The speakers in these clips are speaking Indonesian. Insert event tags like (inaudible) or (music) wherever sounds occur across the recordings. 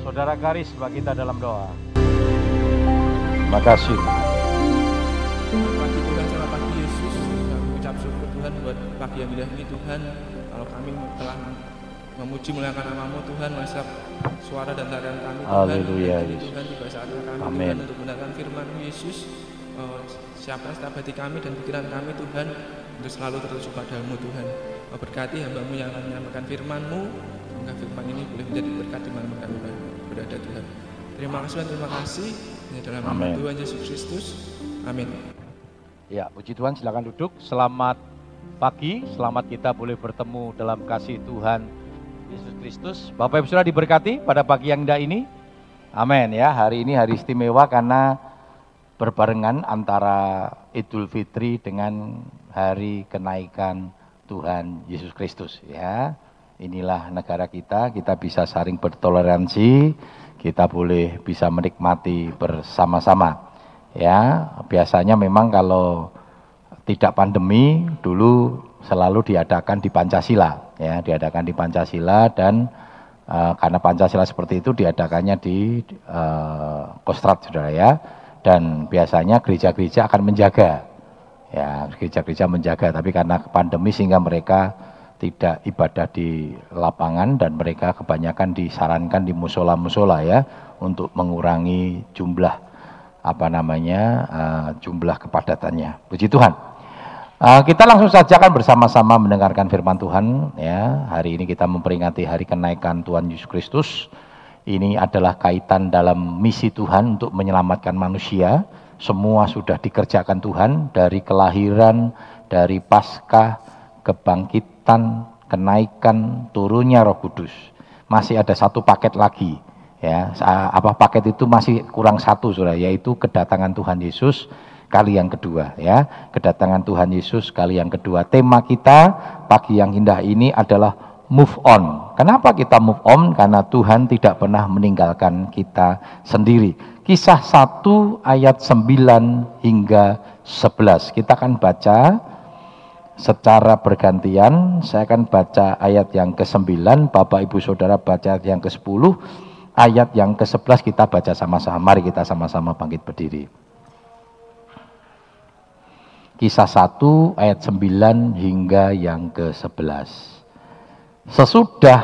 Saudara Garis, bagi kita dalam doa. Terima kasih. Pagi Tuhan selamat pagi Yesus Kami ucap syukur Tuhan buat pagi yang indah ini Tuhan Kalau kami telah memuji muliakan namamu Tuhan Masa suara dan tarian kami Tuhan Haleluya. Tuhan tiba saatnya kami Amin. Tuhan untuk mendengarkan firman-Mu Yesus Eh, Siapa setiap hati kami dan pikiran kami Tuhan Untuk selalu tertuju padamu Tuhan Eh, Berkati hambamu yang akan menyampaikan firman-Mu Semoga firman ini boleh menjadi berkat di mana kami berada Tuhan Terima kasih Tuhan, terima kasih Ini dalam nama. Tuhan Yesus Kristus Amin Ya, puji Tuhan, silakan duduk. Selamat pagi, selamat kita boleh bertemu dalam kasih Tuhan Yesus Kristus. Bapak Ibu Saudara diberkati pada pagi yang indah ini. Amin ya, hari ini hari istimewa karena berbarengan antara Idul Fitri dengan hari kenaikan Tuhan Yesus Kristus ya. Inilah negara kita, kita bisa saling bertoleransi, kita boleh bisa menikmati bersama-sama. Ya, biasanya memang kalau tidak pandemi dulu selalu diadakan di Pancasila. Ya diadakan di Pancasila dan eh, karena Pancasila seperti itu diadakannya di eh, Kostrad saudara ya. Dan biasanya gereja-gereja akan menjaga. Ya gereja-gereja menjaga tapi karena pandemi sehingga mereka tidak ibadah di lapangan dan mereka kebanyakan disarankan di musola-musola ya untuk mengurangi jumlah apa namanya eh, jumlah kepadatannya. Puji Tuhan. Eh, kita langsung saja kan bersama-sama mendengarkan firman Tuhan ya. Hari ini kita memperingati hari kenaikan Tuhan Yesus Kristus. Ini adalah kaitan dalam misi Tuhan untuk menyelamatkan manusia. Semua sudah dikerjakan Tuhan dari kelahiran, dari paskah, kebangkitan, kenaikan, turunnya Roh Kudus. Masih ada satu paket lagi ya. Apa paket itu masih kurang satu saudara yaitu kedatangan Tuhan Yesus kali yang kedua ya. Kedatangan Tuhan Yesus kali yang kedua. Tema kita pagi yang indah ini adalah move on. Kenapa kita move on? Karena Tuhan tidak pernah meninggalkan kita sendiri. Kisah 1 ayat 9 hingga 11 kita akan baca secara bergantian saya akan baca ayat yang ke-9 Bapak Ibu Saudara baca ayat yang ke-10 ayat yang ke-11 kita baca sama-sama. Mari kita sama-sama bangkit berdiri. Kisah 1 ayat 9 hingga yang ke-11. Sesudah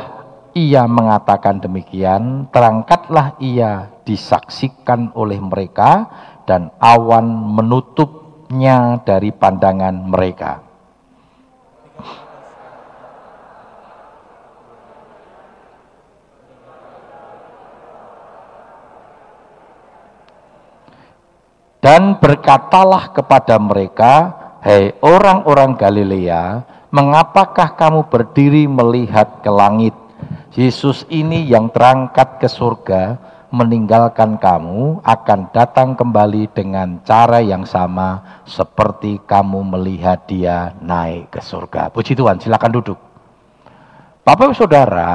ia mengatakan demikian, terangkatlah ia disaksikan oleh mereka dan awan menutupnya dari pandangan mereka. Dan berkatalah kepada mereka, Hei orang-orang Galilea, mengapakah kamu berdiri melihat ke langit? Yesus ini yang terangkat ke surga, meninggalkan kamu, akan datang kembali dengan cara yang sama seperti kamu melihat dia naik ke surga. Puji Tuhan, silakan duduk. Bapak Saudara,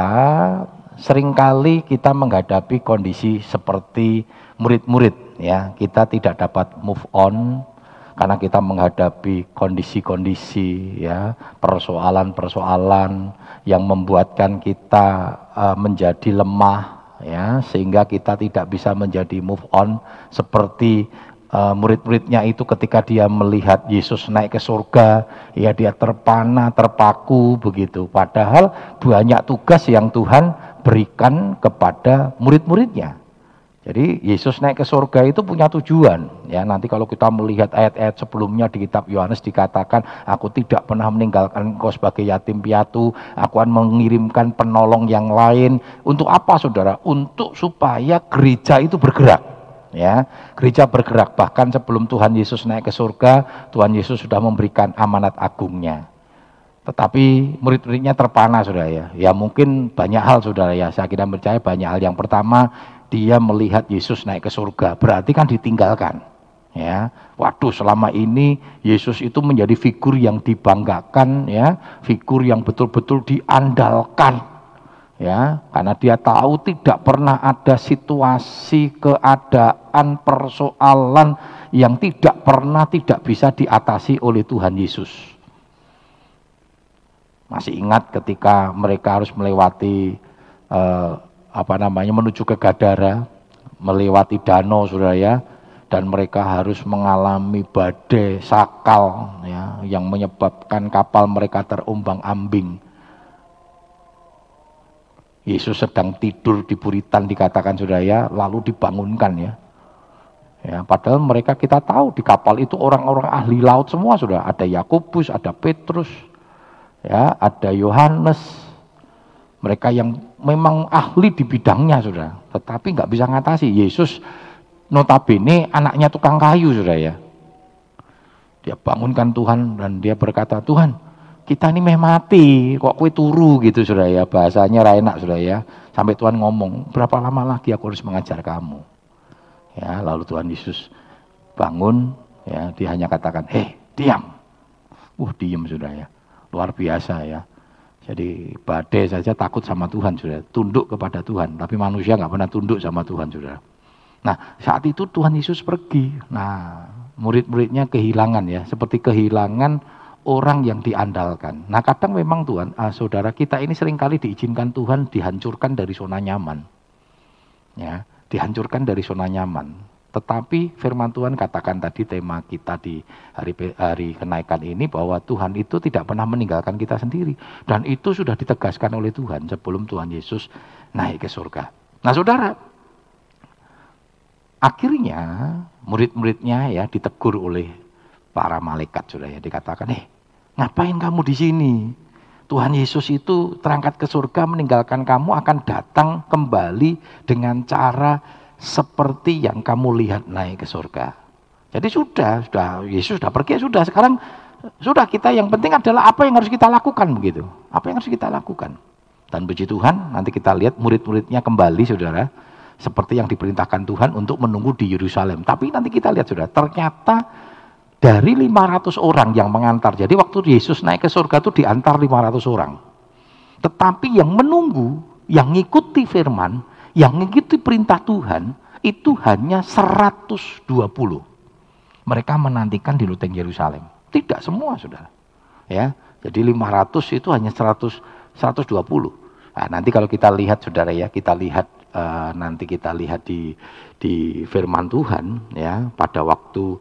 sering kali kita menghadapi kondisi seperti murid-murid ya. Kita tidak dapat move on karena kita menghadapi kondisi-kondisi ya, persoalan-persoalan yang membuatkan kita eh, menjadi lemah ya, sehingga kita tidak bisa menjadi move on seperti eh, murid-muridnya itu ketika dia melihat Yesus naik ke surga, ya dia terpana, terpaku begitu. Padahal banyak tugas yang Tuhan berikan kepada murid-muridnya. Jadi Yesus naik ke surga itu punya tujuan. Ya, nanti kalau kita melihat ayat-ayat sebelumnya di kitab Yohanes dikatakan, aku tidak pernah meninggalkan engkau sebagai yatim piatu, aku akan mengirimkan penolong yang lain. Untuk apa Saudara? Untuk supaya gereja itu bergerak. Ya, gereja bergerak bahkan sebelum Tuhan Yesus naik ke surga, Tuhan Yesus sudah memberikan amanat agungnya. Tetapi murid-muridnya terpana saudara ya. Ya mungkin banyak hal saudara ya. Saya kira percaya banyak hal. Yang pertama dia melihat Yesus naik ke surga. Berarti kan ditinggalkan. Ya, waduh selama ini Yesus itu menjadi figur yang dibanggakan ya, figur yang betul-betul diandalkan ya, karena dia tahu tidak pernah ada situasi keadaan persoalan yang tidak pernah tidak bisa diatasi oleh Tuhan Yesus. Masih ingat ketika mereka harus melewati eh, apa namanya menuju ke Gadara, melewati danau saudara ya, dan mereka harus mengalami badai sakal ya, yang menyebabkan kapal mereka terumbang-ambing. Yesus sedang tidur di buritan dikatakan saudara ya, lalu dibangunkan ya. Ya, padahal mereka kita tahu di kapal itu orang-orang ahli laut semua sudah ada Yakobus, ada Petrus, ya, ada Yohanes. Mereka yang memang ahli di bidangnya sudah, tetapi nggak bisa ngatasi. Yesus notabene anaknya tukang kayu sudah ya. Dia bangunkan Tuhan dan dia berkata, Tuhan kita ini meh mati, kok kue turu gitu sudah ya. Bahasanya enak sudah ya. Sampai Tuhan ngomong, berapa lama lagi aku harus mengajar kamu. Ya, lalu Tuhan Yesus bangun, ya, dia hanya katakan, "Hei, diam." Uh, diam sudah ya. Luar biasa ya. Jadi badai saja takut sama Tuhan sudah, tunduk kepada Tuhan. Tapi manusia nggak pernah tunduk sama Tuhan sudah. Nah saat itu Tuhan Yesus pergi. Nah murid-muridnya kehilangan ya, seperti kehilangan orang yang diandalkan. Nah kadang memang Tuhan, ah, saudara kita ini sering kali diizinkan Tuhan dihancurkan dari zona nyaman. Ya, dihancurkan dari zona nyaman. Tetapi firman Tuhan katakan tadi tema kita di hari hari kenaikan ini bahwa Tuhan itu tidak pernah meninggalkan kita sendiri dan itu sudah ditegaskan oleh Tuhan sebelum Tuhan Yesus naik ke surga. Nah, Saudara, akhirnya murid-muridnya ya ditegur oleh para malaikat sudah ya dikatakan, "Eh, ngapain kamu di sini? Tuhan Yesus itu terangkat ke surga meninggalkan kamu akan datang kembali dengan cara seperti yang kamu lihat naik ke surga. Jadi sudah, sudah Yesus sudah pergi, sudah sekarang sudah kita yang penting adalah apa yang harus kita lakukan begitu. Apa yang harus kita lakukan. Dan puji Tuhan, nanti kita lihat murid-muridnya kembali saudara, seperti yang diperintahkan Tuhan untuk menunggu di Yerusalem. Tapi nanti kita lihat saudara, ternyata dari 500 orang yang mengantar. Jadi waktu Yesus naik ke surga itu diantar 500 orang. Tetapi yang menunggu, yang ngikuti firman, yang ngikuti perintah Tuhan, itu hanya 120. Mereka menantikan di luteng Yerusalem. Tidak semua, saudara. Ya, jadi 500 itu hanya 100, 120. Nah, nanti kalau kita lihat, saudara ya, kita lihat uh, nanti kita lihat di di firman Tuhan, ya, pada waktu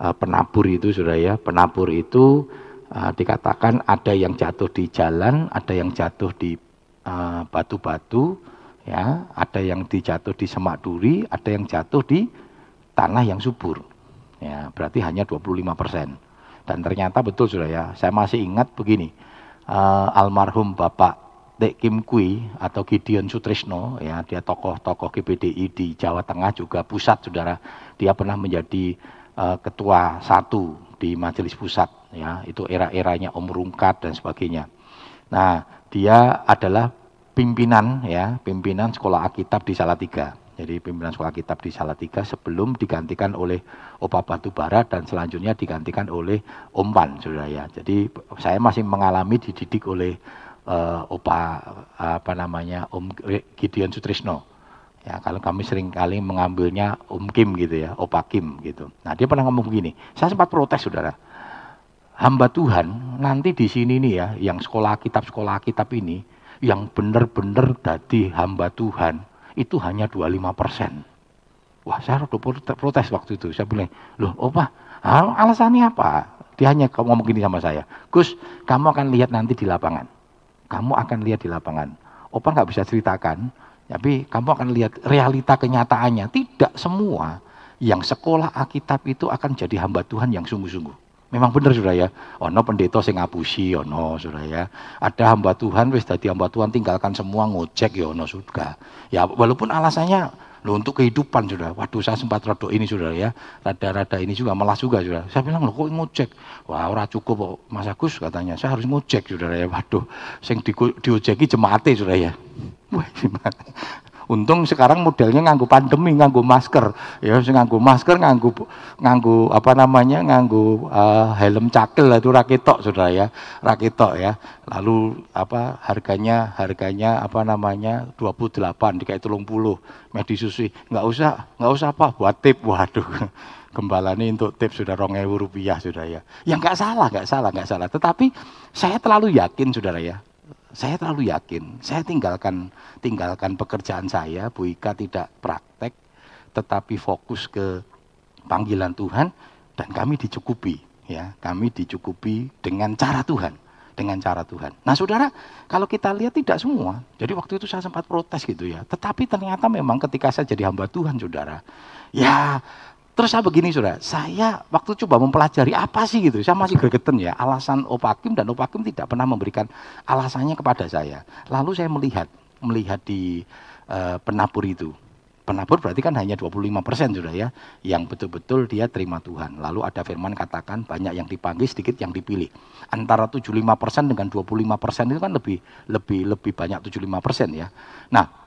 uh, penabur itu sudah ya penabur itu uh, dikatakan ada yang jatuh di jalan ada yang jatuh di batu-batu uh, ya ada yang dijatuh di semak duri ada yang jatuh di tanah yang subur. Ya berarti hanya 25 persen. Dan ternyata betul sudah ya. Saya masih ingat begini uh, almarhum bapak Dek Kim Kui atau Gideon Sutrisno ya dia tokoh-tokoh GBDI di Jawa Tengah juga pusat saudara. Dia pernah menjadi uh, ketua satu di majelis pusat ya. Itu era-eranya Om Rungkat dan sebagainya. Nah dia adalah pimpinan ya pimpinan sekolah Alkitab di Salatiga. Jadi pimpinan sekolah kitab di Salatiga sebelum digantikan oleh Opa Batubara dan selanjutnya digantikan oleh Om Pan, saudara ya. Jadi saya masih mengalami dididik oleh uh, Opa apa namanya Om Gideon Sutrisno Ya, kalau kami sering kali mengambilnya Om Kim gitu ya, Opa Kim gitu. Nah, dia pernah ngomong begini, saya sempat protes saudara. Hamba Tuhan nanti di sini nih ya, yang sekolah kitab sekolah kitab ini, yang benar-benar dadi hamba Tuhan itu hanya 25 persen. Wah, saya udah protes waktu itu. Saya bilang, loh, opa, alasannya apa? Dia hanya ngomong gini sama saya, Gus, kamu akan lihat nanti di lapangan. Kamu akan lihat di lapangan. Opa nggak bisa ceritakan, tapi kamu akan lihat realita kenyataannya. Tidak semua yang sekolah Alkitab itu akan jadi hamba Tuhan yang sungguh-sungguh. Memang benar sudah ya. Ono pendeta sing ngapusi ono sudah ya. Ada hamba Tuhan wis dadi hamba Tuhan tinggalkan semua ngojek ya ono sudah. Ya walaupun alasannya lo untuk kehidupan sudah. Waduh saya sempat rada ini sudah ya. Rada-rada ini juga malas juga sudah. Saya bilang lo kok ngojek? Wah ora cukup kok Mas Agus katanya. Saya harus ngojek sudah ya. Waduh sing di, diojeki jemaate sudah ya. (laughs) Wah, Untung sekarang modelnya nganggu pandemi, nganggu masker. Ya, nganggu masker, nganggu nganggu apa namanya, nganggu uh, helm cakil itu raketok sudah ya, raketok ya. Lalu apa harganya harganya apa namanya 28 dikai 30 medisusi. Enggak usah, enggak usah apa buat tip. Waduh. (laughs) Gembala ini untuk tip sudah rong rupiah sudah ya. yang enggak salah, enggak salah, enggak salah. Tetapi saya terlalu yakin saudara ya, Saya terlalu yakin. Saya tinggalkan tinggalkan pekerjaan saya, Bu Ika tidak praktek, tetapi fokus ke panggilan Tuhan dan kami dicukupi, ya. Kami dicukupi dengan cara Tuhan dengan cara Tuhan. Nah saudara, kalau kita lihat tidak semua, jadi waktu itu saya sempat protes gitu ya, tetapi ternyata memang ketika saya jadi hamba Tuhan saudara, ya terus saya begini saudara, saya waktu coba mempelajari apa sih gitu, saya masih gregetan ya, alasan Opakim dan Opakim tidak pernah memberikan alasannya kepada saya. Lalu saya melihat, melihat di uh, penabur itu, penabur berarti kan hanya 25 persen sudah ya, yang betul-betul dia terima Tuhan. Lalu ada firman katakan banyak yang dipanggil, sedikit yang dipilih. Antara 75 persen dengan 25 persen itu kan lebih lebih lebih banyak 75 persen ya. Nah,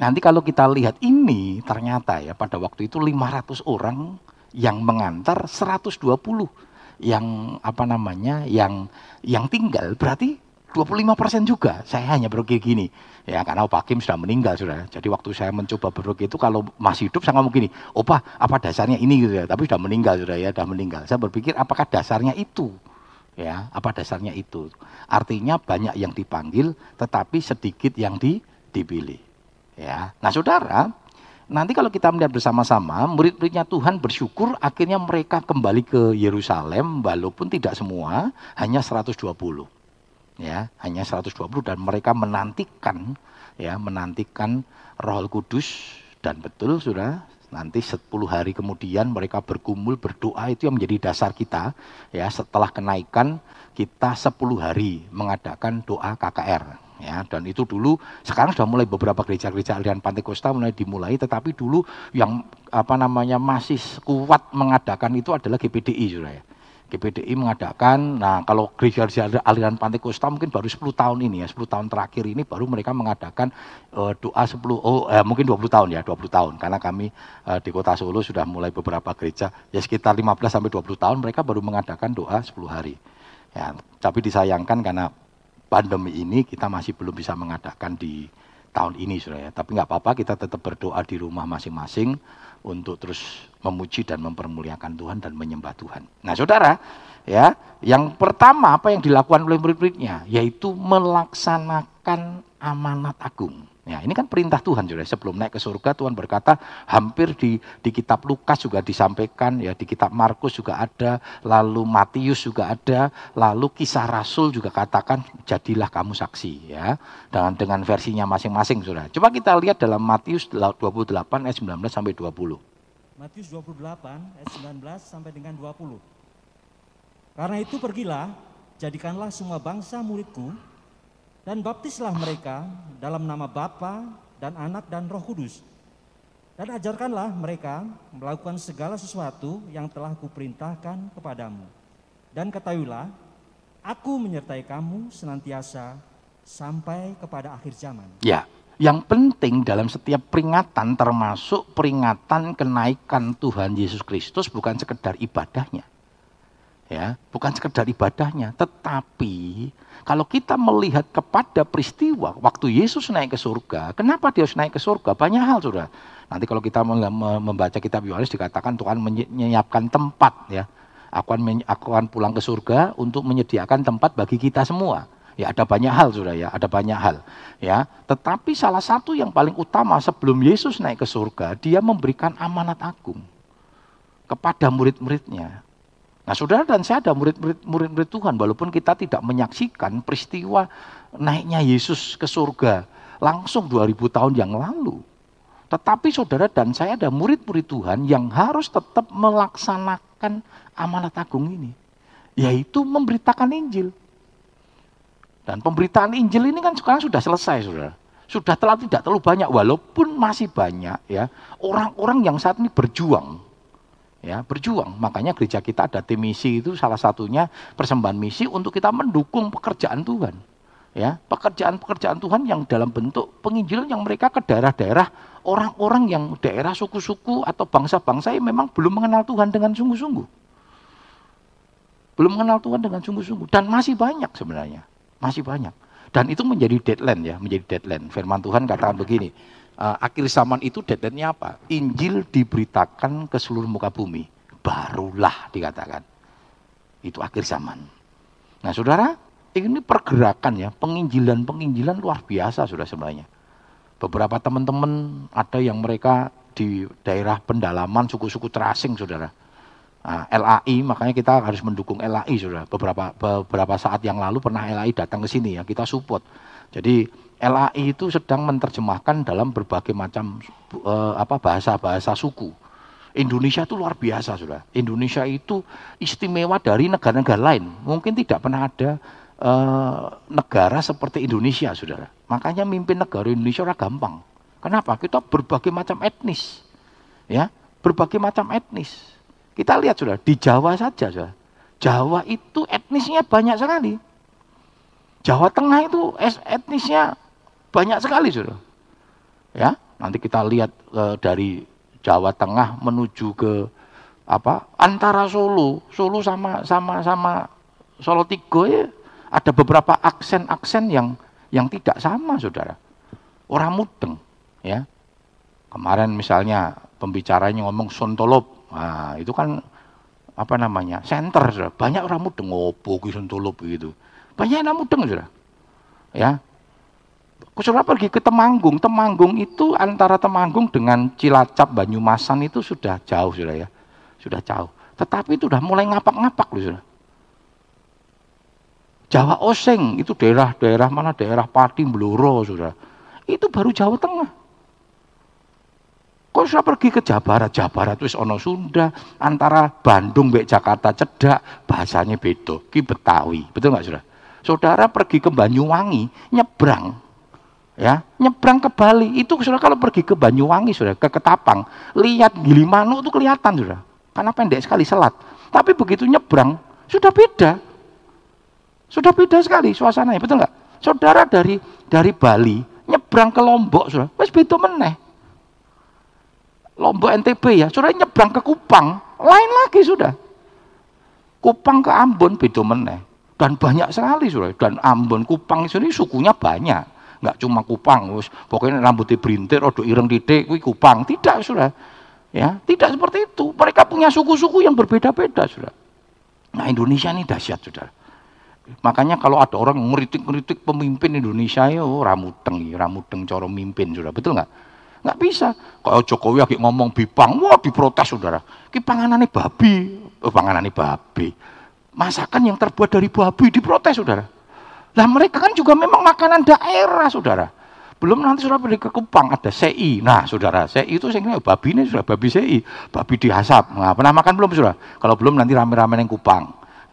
nanti kalau kita lihat ini ternyata ya pada waktu itu 500 orang yang mengantar 120 yang apa namanya yang yang tinggal berarti 25 persen juga. Saya hanya berugi gini. Ya, karena Opa Kim sudah meninggal, sudah. Jadi waktu saya mencoba berugi itu, kalau masih hidup, saya ngomong gini, Opa, apa dasarnya ini gitu ya. Tapi sudah meninggal, sudah ya, sudah meninggal. Saya berpikir, apakah dasarnya itu? Ya, apa dasarnya itu? Artinya banyak yang dipanggil, tetapi sedikit yang di, dipilih. Ya, nah saudara, nanti kalau kita melihat bersama-sama, murid-muridnya Tuhan bersyukur akhirnya mereka kembali ke Yerusalem, walaupun tidak semua, hanya 120 ya hanya 120 dan mereka menantikan ya menantikan Roh Kudus. Dan betul sudah nanti 10 hari kemudian mereka berkumpul berdoa itu yang menjadi dasar kita. Ya setelah kenaikan kita 10 hari mengadakan doa KKR ya dan itu dulu sekarang sudah mulai beberapa gereja-gereja aliran Pantekosta mulai dimulai tetapi dulu yang apa namanya masih kuat mengadakan itu adalah GPDI sudah ya GPDI mengadakan, nah kalau gereja aliran Pantai Kosta mungkin baru 10 tahun ini ya, 10 tahun terakhir ini baru mereka mengadakan uh, doa 10, oh eh, mungkin 20 tahun ya, 20 tahun. Karena kami uh, di kota Solo sudah mulai beberapa gereja, ya sekitar 15 sampai 20 tahun mereka baru mengadakan doa 10 hari. Ya, tapi disayangkan karena pandemi ini kita masih belum bisa mengadakan di tahun ini sudah ya. Tapi nggak apa-apa kita tetap berdoa di rumah masing-masing untuk terus memuji dan mempermuliakan Tuhan dan menyembah Tuhan. Nah, Saudara, ya, yang pertama apa yang dilakukan oleh murid-muridnya yaitu melaksanakan amanat agung. Ya, ini kan perintah Tuhan sudah sebelum naik ke surga Tuhan berkata hampir di di kitab Lukas juga disampaikan ya di kitab Markus juga ada, lalu Matius juga ada, lalu kisah Rasul juga katakan jadilah kamu saksi ya. Dengan dengan versinya masing-masing sudah. Coba kita lihat dalam Matius 28 ayat 19 sampai 20. Matius 28 ayat 19 sampai dengan 20. Karena itu pergilah, jadikanlah semua bangsa muridku dan baptislah mereka dalam nama Bapa dan Anak dan Roh Kudus. Dan ajarkanlah mereka melakukan segala sesuatu yang telah kuperintahkan kepadamu. Dan ketahuilah, aku menyertai kamu senantiasa sampai kepada akhir zaman. Ya, yang penting dalam setiap peringatan termasuk peringatan kenaikan Tuhan Yesus Kristus bukan sekedar ibadahnya. Ya, bukan sekedar ibadahnya, tetapi kalau kita melihat kepada peristiwa waktu Yesus naik ke surga, kenapa dia harus naik ke surga? Banyak hal sudah. Nanti kalau kita membaca kitab Yohanes dikatakan Tuhan menyiapkan tempat ya. Aku akan, pulang ke surga untuk menyediakan tempat bagi kita semua. Ya ada banyak hal sudah ya, ada banyak hal. Ya, tetapi salah satu yang paling utama sebelum Yesus naik ke surga, dia memberikan amanat agung kepada murid-muridnya. Nah saudara dan saya ada murid-murid Tuhan, walaupun kita tidak menyaksikan peristiwa naiknya Yesus ke surga langsung 2000 tahun yang lalu. Tetapi saudara dan saya ada murid-murid Tuhan yang harus tetap melaksanakan amanat agung ini. Yaitu memberitakan Injil. Dan pemberitaan Injil ini kan sekarang sudah selesai saudara. Sudah telah tidak terlalu banyak, walaupun masih banyak ya orang-orang yang saat ini berjuang ya berjuang. Makanya gereja kita ada tim misi itu salah satunya persembahan misi untuk kita mendukung pekerjaan Tuhan. Ya, pekerjaan-pekerjaan Tuhan yang dalam bentuk penginjilan yang mereka ke daerah-daerah orang-orang yang daerah suku-suku atau bangsa-bangsa yang memang belum mengenal Tuhan dengan sungguh-sungguh. Belum mengenal Tuhan dengan sungguh-sungguh dan masih banyak sebenarnya. Masih banyak. Dan itu menjadi deadline ya, menjadi deadline. Firman Tuhan katakan begini, uh, akhir zaman itu deadline-nya apa? Injil diberitakan ke seluruh muka bumi. Barulah dikatakan. Itu akhir zaman. Nah saudara, Ini pergerakan ya, penginjilan-penginjilan luar biasa sudah sebenarnya. Beberapa teman-teman ada yang mereka di daerah pendalaman suku-suku terasing saudara. Nah, LAI makanya kita harus mendukung LAI saudara. Beberapa beberapa saat yang lalu pernah LAI datang ke sini ya kita support. Jadi LAI itu sedang menerjemahkan dalam berbagai macam uh, apa bahasa-bahasa suku. Indonesia itu luar biasa saudara. Indonesia itu istimewa dari negara-negara lain. Mungkin tidak pernah ada uh, negara seperti Indonesia saudara. Makanya mimpin negara Indonesia ora gampang. Kenapa? Kita berbagai macam etnis. Ya, berbagai macam etnis kita lihat sudah, di Jawa saja sudah. Jawa itu etnisnya banyak sekali. Jawa Tengah itu etnisnya banyak sekali sudah. Ya, nanti kita lihat e, dari Jawa Tengah menuju ke apa antara Solo, Solo sama sama sama Solo Tigo ya ada beberapa aksen-aksen yang yang tidak sama saudara. Orang mudeng ya. Kemarin misalnya pembicaranya ngomong Sontolop, Nah, itu kan apa namanya? Center sudah. Banyak orang mudeng ngopo ki Sentulup begitu. Banyak yang mudeng sudah. Ya. Saudara pergi ke Temanggung. Temanggung itu antara Temanggung dengan Cilacap Banyumasan itu sudah jauh sudah ya. Sudah jauh. Tetapi itu sudah mulai ngapak-ngapak loh sudah. Jawa Oseng itu daerah-daerah mana daerah Pati Bluro sudah. Itu baru Jawa Tengah. Kok sudah pergi ke Jawa Barat? Jawa Barat itu ono Sunda, antara Bandung mbek Jakarta cedak, bahasanya beda. Ki Betawi. Betul nggak Saudara? Saudara pergi ke Banyuwangi, nyebrang. Ya, nyebrang ke Bali. Itu Saudara kalau pergi ke Banyuwangi Saudara, ke Ketapang, lihat Gilimanuk itu kelihatan Saudara. Karena pendek sekali selat. Tapi begitu nyebrang, sudah beda. Sudah beda sekali suasananya, betul nggak? Saudara dari dari Bali nyebrang ke Lombok, Saudara, wes beda meneh Lombok NTB ya, sudah nyebrang ke Kupang, lain lagi sudah. Kupang ke Ambon beda meneh. Dan banyak sekali sudah. Dan Ambon, Kupang ini sukunya banyak. Enggak cuma Kupang, wis pokoknya rambutnya berintir, odo ireng titik, kuwi Kupang. Tidak sudah. Ya, tidak seperti itu. Mereka punya suku-suku yang berbeda-beda sudah. Nah Indonesia ini dahsyat sudah. Makanya kalau ada orang ngeritik-ngeritik pemimpin Indonesia ya oh, ramudeng, ramudeng coro mimpin sudah. Betul nggak? Nggak bisa. Kalau Jokowi lagi ngomong bipang, wah diprotes saudara. Ki panganane babi, oh, panganane babi. Masakan yang terbuat dari babi diprotes saudara. Lah mereka kan juga memang makanan daerah saudara. Belum nanti sudah pergi ke Kupang ada CI. Nah saudara, CI itu saya kira babi ini sudah babi CI, babi dihasap. Nah, pernah makan belum saudara? Kalau belum nanti rame-rame yang Kupang.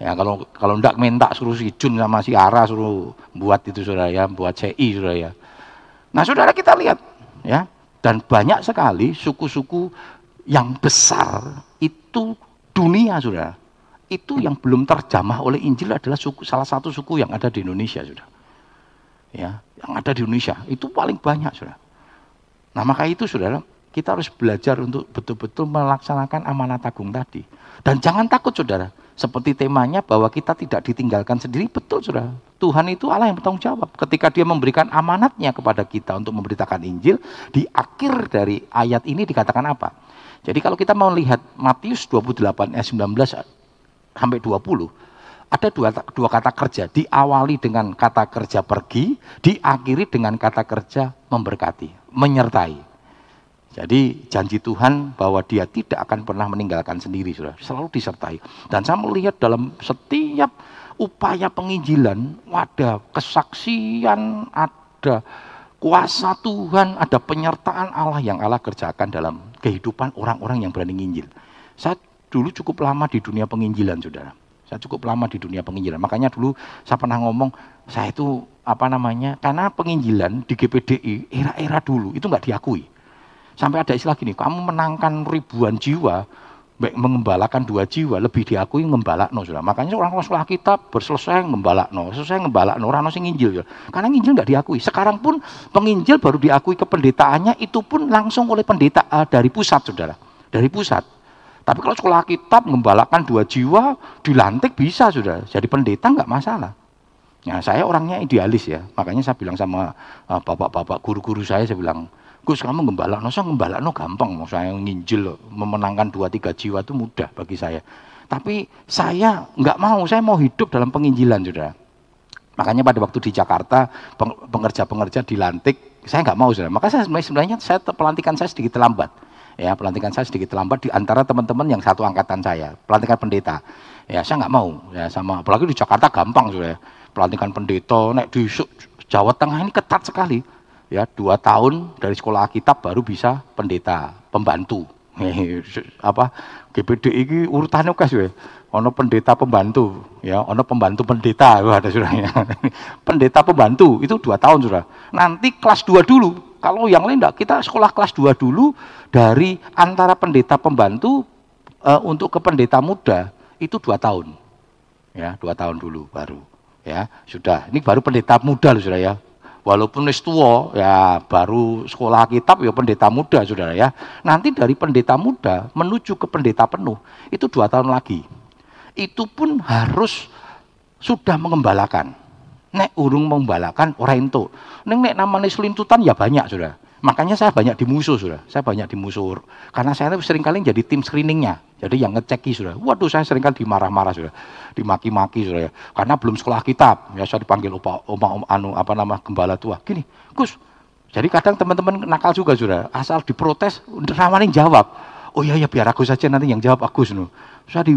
Ya kalau kalau ndak minta suruh si Jun sama si Ara suruh buat itu saudara ya, buat CI saudara ya. Nah saudara kita lihat ya, dan banyak sekali suku-suku yang besar itu dunia sudah. Itu yang belum terjamah oleh Injil adalah suku, salah satu suku yang ada di Indonesia sudah. Ya, yang ada di Indonesia itu paling banyak sudah. Nah maka itu saudara, kita harus belajar untuk betul-betul melaksanakan amanat agung tadi. Dan jangan takut saudara, seperti temanya bahwa kita tidak ditinggalkan sendiri, betul saudara. Tuhan itu Allah yang bertanggung jawab. Ketika dia memberikan amanatnya kepada kita untuk memberitakan Injil, di akhir dari ayat ini dikatakan apa? Jadi kalau kita mau lihat Matius 28 ayat 19 sampai 20, ada dua, dua kata kerja. Diawali dengan kata kerja pergi, diakhiri dengan kata kerja memberkati, menyertai. Jadi janji Tuhan bahwa dia tidak akan pernah meninggalkan sendiri, sudah selalu disertai. Dan saya melihat dalam setiap upaya penginjilan, ada kesaksian, ada kuasa Tuhan, ada penyertaan Allah yang Allah kerjakan dalam kehidupan orang-orang yang berani nginjil. Saya dulu cukup lama di dunia penginjilan, saudara. Saya cukup lama di dunia penginjilan. Makanya dulu saya pernah ngomong, saya itu apa namanya, karena penginjilan di GPDI era-era dulu itu nggak diakui Sampai ada istilah gini, kamu menangkan ribuan jiwa, baik mengembalakan dua jiwa, lebih diakui ngembalak no sudah. Makanya orang sekolah kita berselesai ngembalak no, selesai ngembalak no, orang sing nginjil ya. Karena nginjil nggak diakui. Sekarang pun penginjil baru diakui kependetaannya itu pun langsung oleh pendeta uh, dari pusat saudara, dari pusat. Tapi kalau sekolah kitab membalakkan dua jiwa, dilantik bisa sudah. Jadi pendeta nggak masalah. Nah, saya orangnya idealis ya. Makanya saya bilang sama uh, bapak-bapak guru-guru saya, saya bilang, Gus kamu gembalak, saya gembalak no gampang, saya nginjil memenangkan dua tiga jiwa itu mudah bagi saya. Tapi saya nggak mau, saya mau hidup dalam penginjilan, saudara. Makanya pada waktu di Jakarta pengerja-pengerja dilantik, saya nggak mau saudara. Maka saya sebenarnya saya pelantikan saya sedikit terlambat. Ya, pelantikan saya sedikit terlambat di antara teman-teman yang satu angkatan saya, pelantikan pendeta. Ya, saya nggak mau ya sama apalagi di Jakarta gampang sudah. Ya. Pelantikan pendeta naik di Jawa Tengah ini ketat sekali. Ya, dua tahun dari sekolah kitab baru bisa pendeta, pembantu. (laughs) apa GPD ini urutannya kas ya ono pendeta pembantu ya ono pembantu pendeta ada surahnya (laughs) pendeta pembantu itu dua tahun sudah nanti kelas dua dulu kalau yang lain enggak. Kita sekolah kelas dua dulu dari antara pendeta pembantu uh, untuk ke pendeta muda itu dua tahun. Ya dua tahun dulu baru. Ya sudah. Ini baru pendeta muda loh sudah ya. Walaupun wis ya baru sekolah kitab ya pendeta muda saudara ya. Nanti dari pendeta muda menuju ke pendeta penuh itu dua tahun lagi. Itu pun harus sudah mengembalakan. Nek urung mengembalakan orang itu. Neng nek namanya selintutan ya banyak sudah. Makanya saya banyak dimusuh sudah. Saya banyak dimusuh. Karena saya sering kali jadi tim screeningnya. Jadi yang ngeceki sudah. Waduh saya sering kali dimarah-marah sudah. Dimaki-maki sudah ya. Karena belum sekolah kitab. Ya saya dipanggil opa, oma, oma anu apa nama gembala tua. Gini, Gus. Jadi kadang teman-teman nakal juga sudah. Asal diprotes, namanya jawab. Oh iya ya biar aku saja nanti yang jawab Agus. No bisa, di,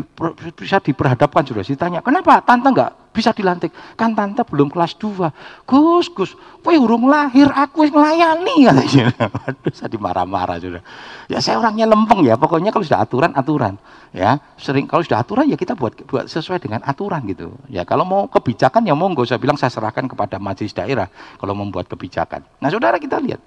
bisa diperhadapkan sudah ditanya kenapa? Tante nggak bisa dilantik? Kan tante belum kelas 2 Gus Gus kowe urung lahir aku melayani (laughs) katanya. Aduh saya dimarah-marah sudah ya saya orangnya lempeng ya. Pokoknya kalau sudah aturan aturan. Ya sering kalau sudah aturan ya kita buat buat sesuai dengan aturan gitu. Ya kalau mau kebijakan ya monggo. Saya bilang saya serahkan kepada majelis daerah kalau membuat kebijakan. Nah saudara kita lihat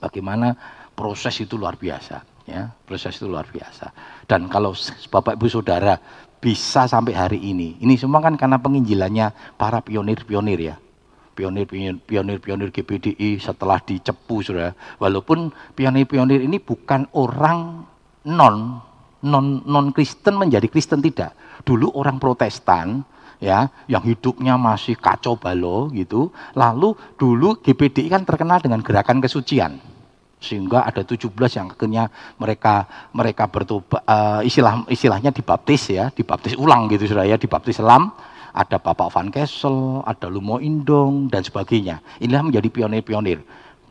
bagaimana proses itu luar biasa ya proses itu luar biasa. Dan kalau bapak ibu saudara bisa sampai hari ini ini semua kan karena penginjilannya para pionir-pionir ya. Pionir-pionir GPDI setelah dicepu sudah. Walaupun pionir-pionir ini bukan orang non non non Kristen menjadi Kristen tidak. Dulu orang Protestan ya yang hidupnya masih kacau balau gitu lalu dulu GPDI kan terkenal dengan gerakan kesucian sehingga ada 17 yang akhirnya mereka mereka bertobat uh, istilah istilahnya dibaptis ya dibaptis ulang gitu sudah ya dibaptis selam. Ada Bapak Van Kessel ada Lumo Indong dan sebagainya. Inilah menjadi pionir-pionir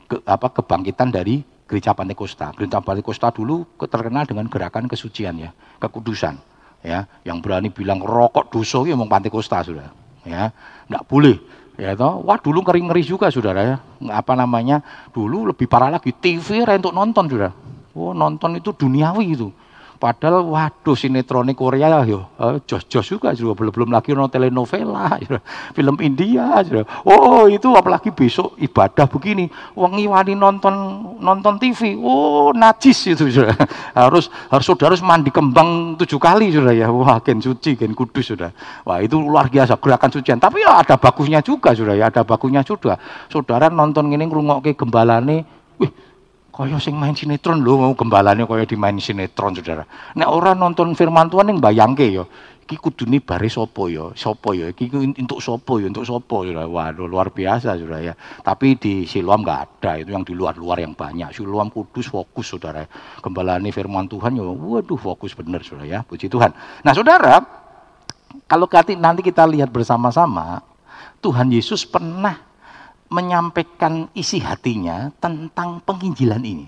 ke, apa kebangkitan dari gereja Pantekosta. Gereja Pantekosta dulu terkenal dengan gerakan kesucian ya kekudusan ya. Yang berani bilang rokok dosa ya mau Pantekosta sudah ya. Tidak boleh Ya toh, wah dulu ngeri-ngeri juga saudara ya. Apa namanya? Dulu lebih parah lagi, TV untuk nonton saudara. Oh nonton itu duniawi itu. Padahal waduh sinetron Korea ya yo, eh, jos-jos juga juga belum belum lagi nonton telenovela, ya. film India, ya. oh itu apalagi besok ibadah begini, wangi wani nonton nonton TV, oh najis itu sudah, harus harus saudara harus mandi kembang tujuh kali sudah ya, wah gen suci gen kudus sudah, wah itu luar biasa gerakan sucian, tapi ya ada bagusnya juga sudah ya, ada bagusnya juga, saudara nonton ini ngrungokke gembalane, wih Kaya sing main sinetron lho mau gembalane kaya dimain sinetron Saudara. Nek ora nonton firman Tuhan ning bayangke ya. Iki kudune bare sapa ya? Sapa ya? Iki untuk sapa ya? Untuk sapa ya? Waduh luar biasa Saudara ya. Tapi di Siloam enggak ada, itu yang di luar-luar yang banyak. Siloam Kudus fokus Saudara. Gembalane firman Tuhan ya waduh fokus bener Saudara ya. Puji Tuhan. Nah Saudara, kalau nanti kita lihat bersama-sama, Tuhan Yesus pernah menyampaikan isi hatinya tentang penginjilan ini.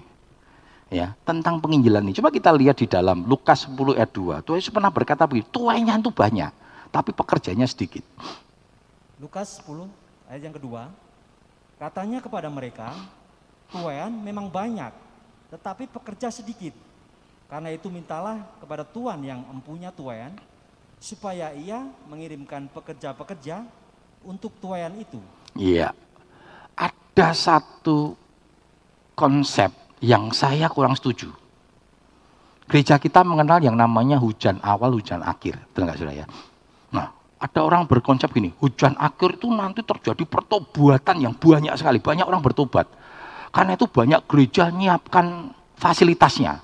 Ya, tentang penginjilan ini. Coba kita lihat di dalam Lukas 10 ayat 2. Tuhan Yesus pernah berkata begitu, tuanya itu banyak, tapi pekerjanya sedikit. Lukas 10 ayat yang kedua, katanya kepada mereka, tuan memang banyak, tetapi pekerja sedikit. Karena itu mintalah kepada Tuhan yang empunya tuan, supaya ia mengirimkan pekerja-pekerja untuk tuan itu. Iya, ada satu konsep yang saya kurang setuju. Gereja kita mengenal yang namanya hujan awal, hujan akhir. Betul nggak saudara ya? Nah, ada orang berkonsep gini, hujan akhir itu nanti terjadi pertobatan yang banyak sekali. Banyak orang bertobat. Karena itu banyak gereja nyiapkan fasilitasnya.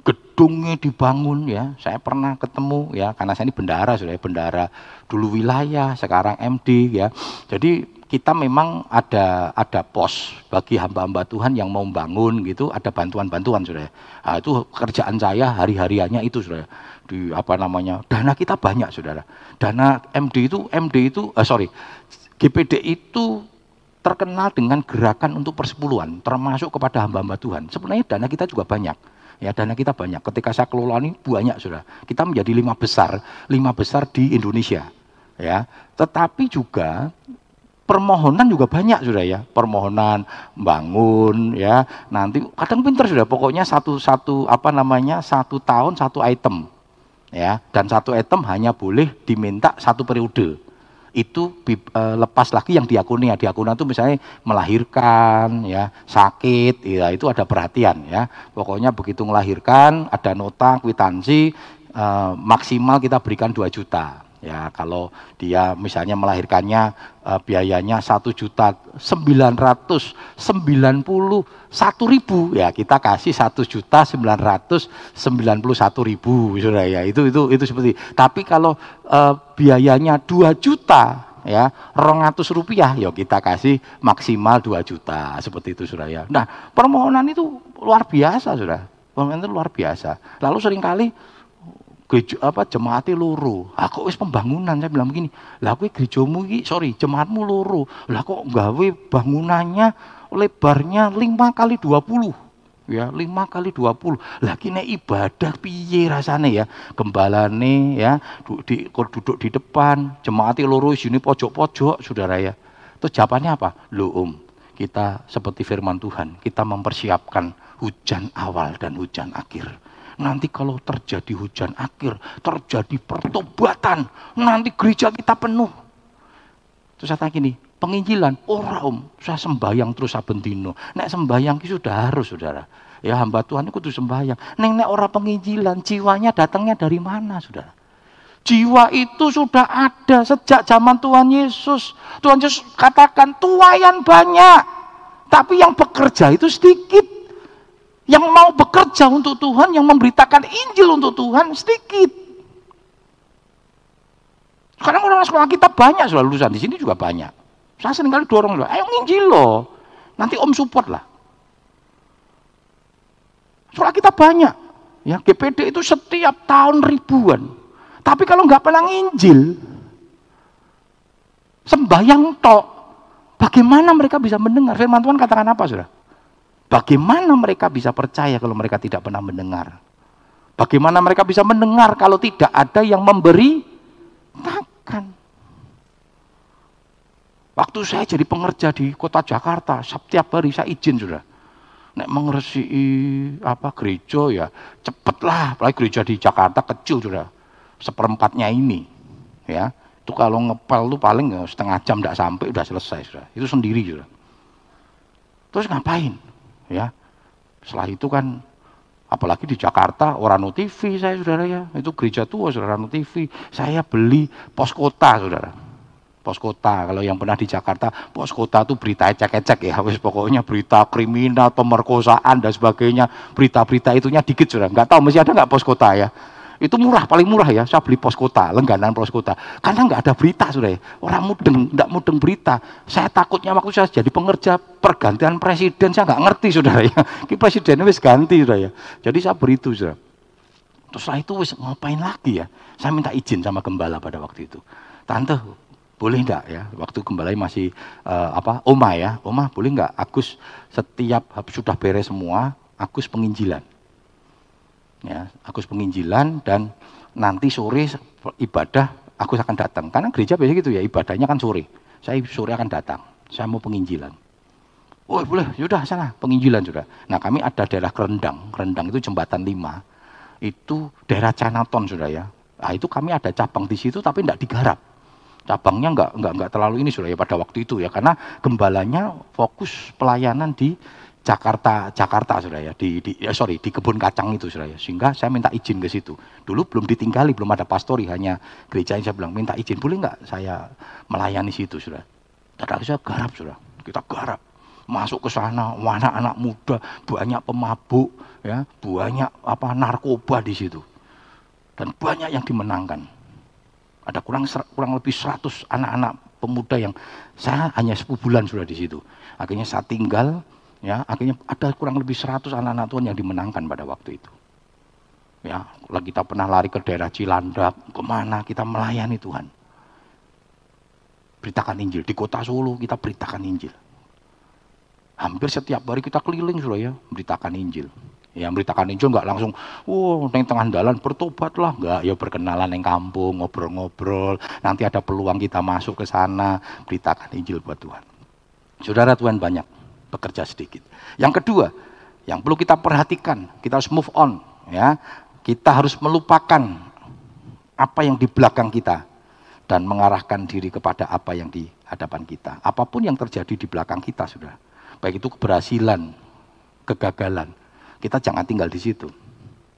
Gedungnya dibangun ya. Saya pernah ketemu ya, karena saya ini bendara sudah ya, bendara dulu wilayah, sekarang MD ya. Jadi kita memang ada ada pos bagi hamba-hamba Tuhan yang mau bangun gitu, ada bantuan-bantuan sudah. Nah, itu kerjaan saya hari-hariannya itu sudah di apa namanya dana kita banyak saudara. Dana MD itu MD itu uh, sorry GPD itu terkenal dengan gerakan untuk persepuluhan, termasuk kepada hamba-hamba Tuhan. Sebenarnya dana kita juga banyak. Ya, dana kita banyak. Ketika saya kelola ini banyak sudah. Kita menjadi lima besar, lima besar di Indonesia. Ya, tetapi juga permohonan juga banyak sudah ya. Permohonan bangun ya. Nanti kadang pinter sudah pokoknya satu satu apa namanya satu tahun satu item ya. Dan satu item hanya boleh diminta satu periode. Itu e, lepas lagi yang diakuni. Ya diakuna itu misalnya melahirkan ya sakit ya itu ada perhatian ya. Pokoknya begitu melahirkan ada nota kwitansi e, maksimal kita berikan 2 juta ya kalau dia misalnya melahirkannya e, biayanya satu juta sembilan ratus sembilan puluh satu ribu. Ya kita kasih satu juta sembilan ratus sembilan puluh satu ribu sudah ya. Itu itu itu seperti. Tapi kalau e, biayanya dua juta ya rongatus rupiah ya kita kasih maksimal dua juta seperti itu sudah ya. Nah permohonan itu luar biasa sudah. Permohonan itu luar biasa. Lalu sering kali gereja apa jemaatnya loro. Aku wis pembangunan saya bilang begini. Lah kowe gerejamu iki sorry jemaatmu loro. Lah kok gawe bangunannya lebarnya 5 kali 20 ya 5 kali 20 lagi nek ibadah piye rasane ya gembalane ya duduk di, duduk di depan jemaati loro sini pojok-pojok saudara ya terus jawabannya apa lo om kita seperti firman Tuhan kita mempersiapkan hujan awal dan hujan akhir Nanti kalau terjadi hujan akhir, terjadi pertobatan, nanti gereja kita penuh. Terus saya tanya gini, penginjilan, ora om, saya sembahyang terus saben dino. Nek sembahyang itu sudah harus saudara. Ya hamba Tuhan itu kudu sembahyang. Neng nek orang penginjilan, jiwanya datangnya dari mana saudara? Jiwa itu sudah ada sejak zaman Tuhan Yesus. Tuhan Yesus katakan tuayan banyak. Tapi yang bekerja itu sedikit. Yang mau bekerja untuk Tuhan, yang memberitakan Injil untuk Tuhan sedikit. Sekarang orang sekolah kita banyak sudah lulusan di sini juga banyak. Saya sering kali dorong, ayo nginjil loh. Nanti om support lah. Sekolah kita banyak. Ya, GPD itu setiap tahun ribuan. Tapi kalau nggak pernah nginjil, sembahyang tok, bagaimana mereka bisa mendengar? Firman Tuhan katakan apa, sudah? Bagaimana mereka bisa percaya kalau mereka tidak pernah mendengar? Bagaimana mereka bisa mendengar kalau tidak ada yang memberi makan? Waktu saya jadi pengerja di kota Jakarta, setiap hari saya izin sudah. Nek mengersi apa gereja ya cepetlah, apalagi gereja di Jakarta kecil sudah, seperempatnya ini, ya itu kalau ngepel tuh paling ya setengah jam tidak sampai udah selesai sudah, itu sendiri sudah. Terus ngapain? Ya. Setelah itu kan apalagi di Jakarta orang TV saya saudara ya. Itu gereja tua saudara TV saya beli pos kota saudara. Pos kota. Kalau yang pernah di Jakarta pos kota itu berita ecek-ecek ya. Wis pokoknya berita kriminal pemerkosaan dan sebagainya. Berita-berita itunya dikit saudara. Nggak tahu masih ada nggak pos kota ya itu murah, paling murah ya. Saya beli pos kota, lengganan pos kota. Karena nggak ada berita sudah ya. Orang mudeng, nggak mudeng berita. Saya takutnya waktu saya jadi pengerja pergantian presiden, saya nggak ngerti sudah ya. Ki presidennya wis ganti sudah ya. Jadi saya beritu sudah. Terus setelah itu wis ngapain lagi ya? Saya minta izin sama gembala pada waktu itu. Tante, boleh enggak ya? Waktu gembala masih uh, apa? Oma ya. Oma, boleh enggak Agus setiap sudah beres semua, Agus penginjilan ya Agus penginjilan dan nanti sore ibadah Agus akan datang. Karena gereja biasa gitu ya ibadahnya kan sore. Saya sore akan datang. Saya mau penginjilan. Oh boleh. Sudah sana. Penginjilan sudah. Nah kami ada daerah Kerendang. Kerendang itu jembatan lima. Itu daerah Canaton sudah ya. Nah itu kami ada cabang di situ tapi tidak digarap. Cabangnya enggak enggak enggak terlalu ini sudah ya pada waktu itu ya. Karena gembalanya fokus pelayanan di Jakarta, Jakarta sudah ya, di, di ya sorry di kebun kacang itu sudah ya, sehingga saya minta izin ke situ. Dulu belum ditinggali, belum ada pastori, hanya gereja yang saya bilang minta izin, boleh nggak saya melayani situ sudah. Tadi saya garap sudah, kita garap, masuk ke sana, anak-anak muda, banyak pemabuk, ya, banyak apa narkoba di situ, dan banyak yang dimenangkan. Ada kurang kurang lebih 100 anak-anak pemuda yang saya hanya 10 bulan sudah di situ. Akhirnya saya tinggal Ya, akhirnya ada kurang lebih 100 anak-anak Tuhan yang dimenangkan pada waktu itu. Ya, kita pernah lari ke daerah Cilandak, ke mana kita melayani Tuhan. Beritakan Injil. Di kota Solo kita beritakan Injil. Hampir setiap hari kita keliling sudah ya, beritakan Injil. Ya beritakan Injil nggak langsung, oh neng tengah jalan bertobatlah, nggak ya berkenalan neng kampung, ngobrol-ngobrol. Nanti ada peluang kita masuk ke sana, beritakan Injil buat Tuhan. Saudara Tuhan banyak, bekerja sedikit. Yang kedua, yang perlu kita perhatikan, kita harus move on, ya. Kita harus melupakan apa yang di belakang kita dan mengarahkan diri kepada apa yang di hadapan kita. Apa pun yang terjadi di belakang kita, sudah baik itu keberhasilan, kegagalan, kita jangan tinggal di situ.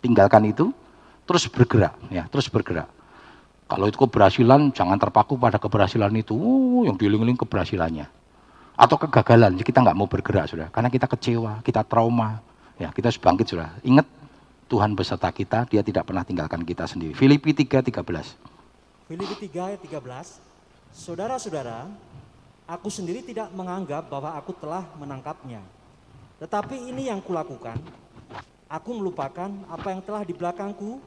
Tinggalkan itu, terus bergerak, ya, terus bergerak. Kalau itu keberhasilan, jangan terpaku pada keberhasilan itu, oh, yang diling-ling keberhasilannya. Atau kegagalan, kita nggak mau bergerak sudah, karena kita kecewa, kita trauma, ya kita harus bangkit sudah. Ingat Tuhan beserta kita, Dia tidak pernah tinggalkan kita sendiri. Filipi 3, 13. Filipi 3 ayat 13. Saudara-saudara, Aku sendiri tidak menganggap bahwa aku telah menangkapnya. Tetapi ini yang kulakukan, aku melupakan apa yang telah di belakangku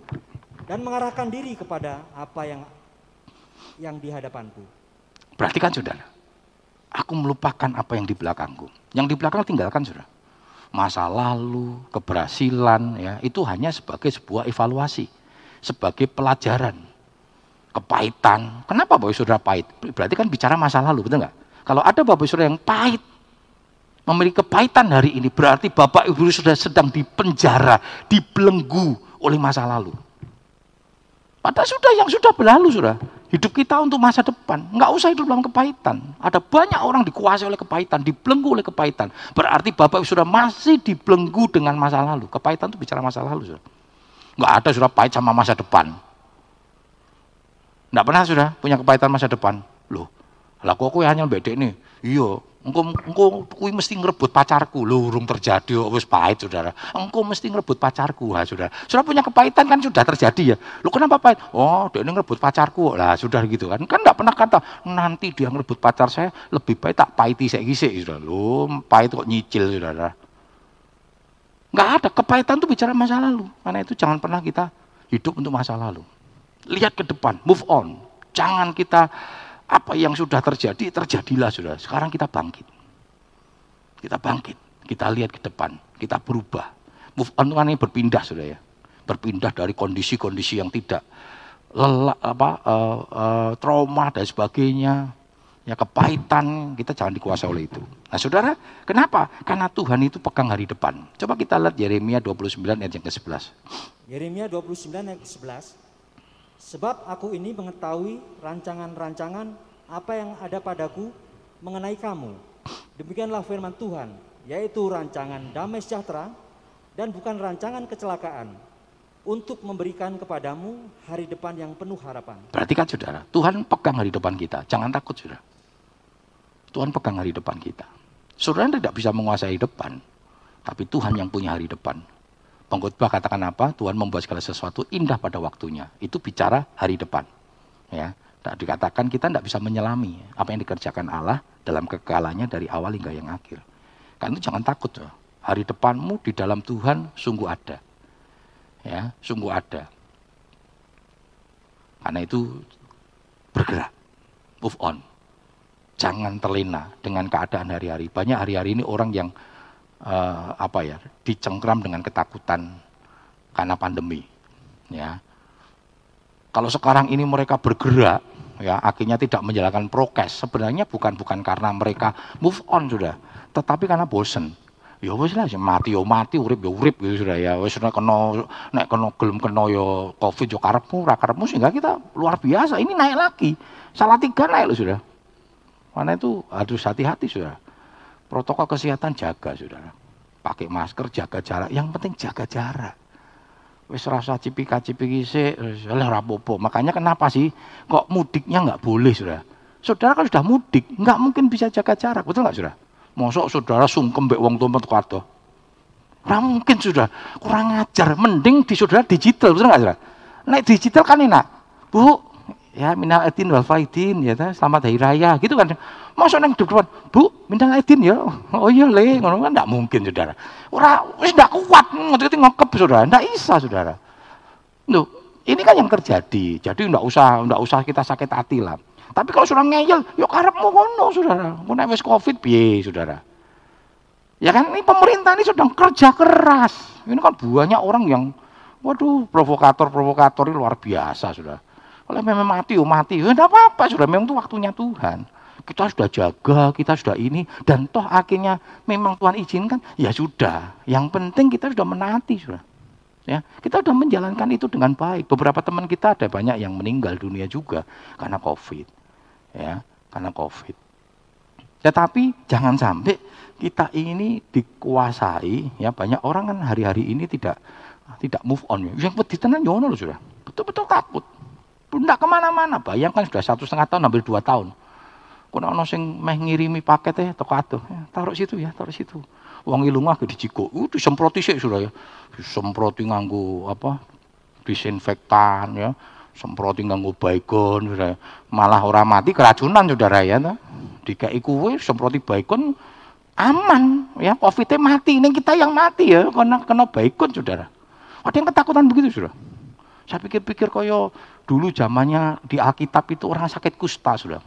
dan mengarahkan diri kepada apa yang yang di hadapanku. Perhatikan saudara, aku melupakan apa yang di belakangku. Yang di belakang tinggalkan saudara. Masa lalu, keberhasilan, ya itu hanya sebagai sebuah evaluasi, sebagai pelajaran, kepahitan. Kenapa bahwa saudara pahit? Berarti kan bicara masa lalu, betul nggak? Kalau ada Bapak Saudara yang pahit, memiliki kepahitan hari ini, berarti Bapak Ibu sudah sedang dipenjara, dibelenggu oleh masa lalu. Padahal sudah yang sudah berlalu sudah. Hidup kita untuk masa depan. Nggak usah hidup dalam kepahitan. Ada banyak orang dikuasai oleh kepahitan, dibelenggu oleh kepahitan. Berarti Bapak Ibu sudah masih dibelenggu dengan masa lalu. Kepahitan itu bicara masa lalu sudah. Nggak ada sudah pahit sama masa depan. Nggak pernah sudah punya kepahitan masa depan. Loh, lah kok kowe hanya bedek nih. Iya, engkau engkau kui mesti ngerebut pacarku. Lho, urung terjadi kok wis pahit, Saudara. Engkau mesti ngerebut pacarku, ha, Saudara. Sudah punya kepahitan kan sudah terjadi ya. Lu kenapa pahit? Oh, ini ngerebut pacarku. Lah, sudah gitu kan. Kan enggak pernah kata nanti dia ngerebut pacar saya lebih baik tak pahiti saya gisik, Saudara. Lu pahit kok nyicil, Saudara. Enggak ada kepahitan itu bicara masa lalu. Karena itu jangan pernah kita hidup untuk masa lalu. Lihat ke depan, move on. Jangan kita apa yang sudah terjadi, terjadilah sudah. Sekarang kita bangkit. Kita bangkit. Kita lihat ke depan. Kita berubah. Move on kan ini berpindah sudah ya. Berpindah dari kondisi-kondisi yang tidak lelak, apa, uh, uh, trauma dan sebagainya. Ya kepahitan, kita jangan dikuasai oleh itu. Nah saudara, kenapa? Karena Tuhan itu pegang hari depan. Coba kita lihat Yeremia 29 ayat yang ke-11. Yeremia 29 ayat ke-11. Sebab aku ini mengetahui rancangan-rancangan apa yang ada padaku mengenai kamu. Demikianlah firman Tuhan, yaitu rancangan damai sejahtera dan bukan rancangan kecelakaan untuk memberikan kepadamu hari depan yang penuh harapan. Perhatikan saudara, Tuhan pegang hari depan kita. Jangan takut saudara. Tuhan pegang hari depan kita. Saudara tidak bisa menguasai depan, tapi Tuhan yang punya hari depan. Pengkhotbah katakan apa? Tuhan membuat segala sesuatu indah pada waktunya. Itu bicara hari depan. Ya, tak dikatakan kita tidak bisa menyelami apa yang dikerjakan Allah dalam kekalannya dari awal hingga yang akhir. Karena itu jangan takut. Ya. Hari depanmu di dalam Tuhan sungguh ada. Ya, sungguh ada. Karena itu bergerak, move on. Jangan terlena dengan keadaan hari-hari. Banyak hari-hari ini orang yang uh, apa ya dicengkram dengan ketakutan karena pandemi ya. Kalau sekarang ini mereka bergerak ya akhirnya tidak menjalankan prokes. Sebenarnya bukan bukan karena mereka move on sudah tetapi karena bosen. Ya wis lah mati yo mati urip yo urip gitu sudah ya. Wis nek kena nek kena gelem kena yo covid yo karepmu ora karepmu sehingga kita luar biasa. Ini naik lagi salah tiga naik loh sudah. Mana itu harus hati-hati sudah Protokol kesehatan jaga, saudara. Pakai masker, jaga jarak. Yang penting jaga jarak. Wis rasa cipika-cipiki sih, rapopo. Makanya kenapa sih kok mudiknya nggak boleh, saudara? Saudara kan sudah mudik, nggak mungkin bisa jaga jarak, betul nggak saudara? Mosok saudara sungkem mbek wong karto. Ora mungkin sudah, kurang ajar. Mending di saudara digital, betul nggak saudara? Naik digital kan enak. Bu, ya minal edin wal faidin ya selamat hari raya gitu kan Masa neng depan, Bu, minta edin ya. Oh iya le, ngono kan enggak mungkin Saudara. Ora wis ndak kuat, ngerti ngekep Saudara, ndak bisa Saudara. Loh, ini kan yang terjadi. Jadi enggak usah enggak usah kita sakit hati lah. Tapi kalau sudah ngeyel, yuk karepmu kono, saudara. Mau wis covid piye, saudara. Ya kan ini pemerintah ini sedang kerja keras. Ini kan banyak orang yang, waduh, provokator-provokator ini luar biasa, sudah. Kalau memang mati, oh mati, ya enggak apa-apa, sudah. Memang itu waktunya Tuhan. Kita sudah jaga, kita sudah ini, dan toh akhirnya memang Tuhan izinkan, ya sudah. Yang penting kita sudah menanti, sudah. Ya, kita sudah menjalankan itu dengan baik. Beberapa teman kita ada banyak yang meninggal dunia juga karena COVID. Ya, karena COVID. Tetapi jangan sampai kita ini dikuasai ya banyak orang kan hari-hari ini tidak tidak move on ya. Yang pedih tenan yono loh sudah. Betul-betul takut. Tidak ke mana-mana. Bayangkan sudah satu setengah tahun hampir dua tahun. Kuna ono sing meh ngirimi paket ya toko adoh. Ya, taruh situ ya, taruh situ. Wong ilungah ke dicikuk. Uh, disemproti sih sudah ya. Disemproti nganggo apa? Disinfektan ya. Semproti nganggo baikon sudah. Malah orang mati keracunan saudara ya. Dikai kuwe semproti baikon aman ya covid mati ini kita yang mati ya karena kena baikon saudara ada yang ketakutan begitu sudah saya pikir-pikir koyo dulu zamannya di Alkitab itu orang sakit kusta sudah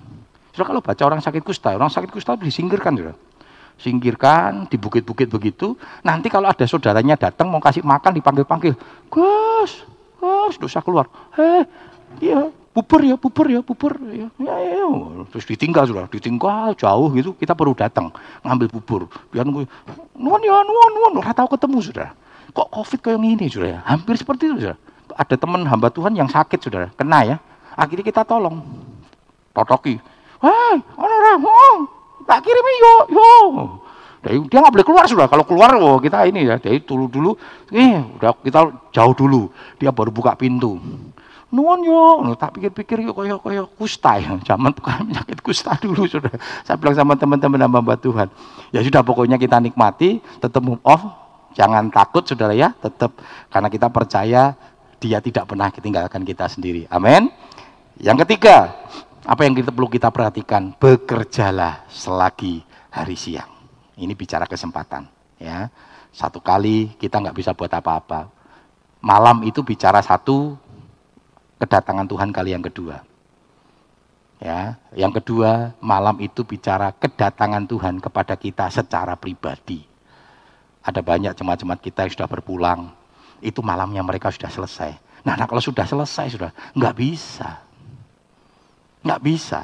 sudah kalau baca orang sakit kusta orang sakit kusta disingkirkan sudah singkirkan di bukit-bukit begitu nanti kalau ada saudaranya datang mau kasih makan dipanggil-panggil Gus Gus dosa keluar heh iya bubur ya, bubur ya, bubur ya. Ya, ya. Terus ditinggal sudah, ditinggal jauh gitu, kita perlu datang ngambil bubur. Biar nunggu, nuan ya, nuan, nuan, ora tahu ketemu sudah. Kok covid kayak gini sudah ya? Hampir seperti itu sudah. Ada teman hamba Tuhan yang sakit sudah, kena ya. Akhirnya kita tolong, totoki. Hei, orang orang, tak kirim yo, yo. Dari, dia nggak boleh keluar sudah. Kalau keluar, oh, kita ini ya. Dari dulu dulu, eh, udah kita jauh dulu. Dia baru buka pintu nuwun yo, tak pikir-pikir yuk koyo koyo kusta ya, zaman penyakit kusta dulu sudah. Saya bilang sama teman-teman hamba Tuhan, ya sudah pokoknya kita nikmati, tetap move off, jangan takut saudara ya, tetap karena kita percaya dia tidak pernah ketinggalkan kita sendiri. Amin. Yang ketiga, apa yang kita perlu kita perhatikan, bekerjalah selagi hari siang. Ini bicara kesempatan, ya. Satu kali kita nggak bisa buat apa-apa. Malam itu bicara satu, kedatangan Tuhan kali yang kedua. Ya, yang kedua, malam itu bicara kedatangan Tuhan kepada kita secara pribadi. Ada banyak jemaat-jemaat kita yang sudah berpulang, itu malamnya mereka sudah selesai. Nah, nah kalau sudah selesai sudah nggak bisa, nggak bisa.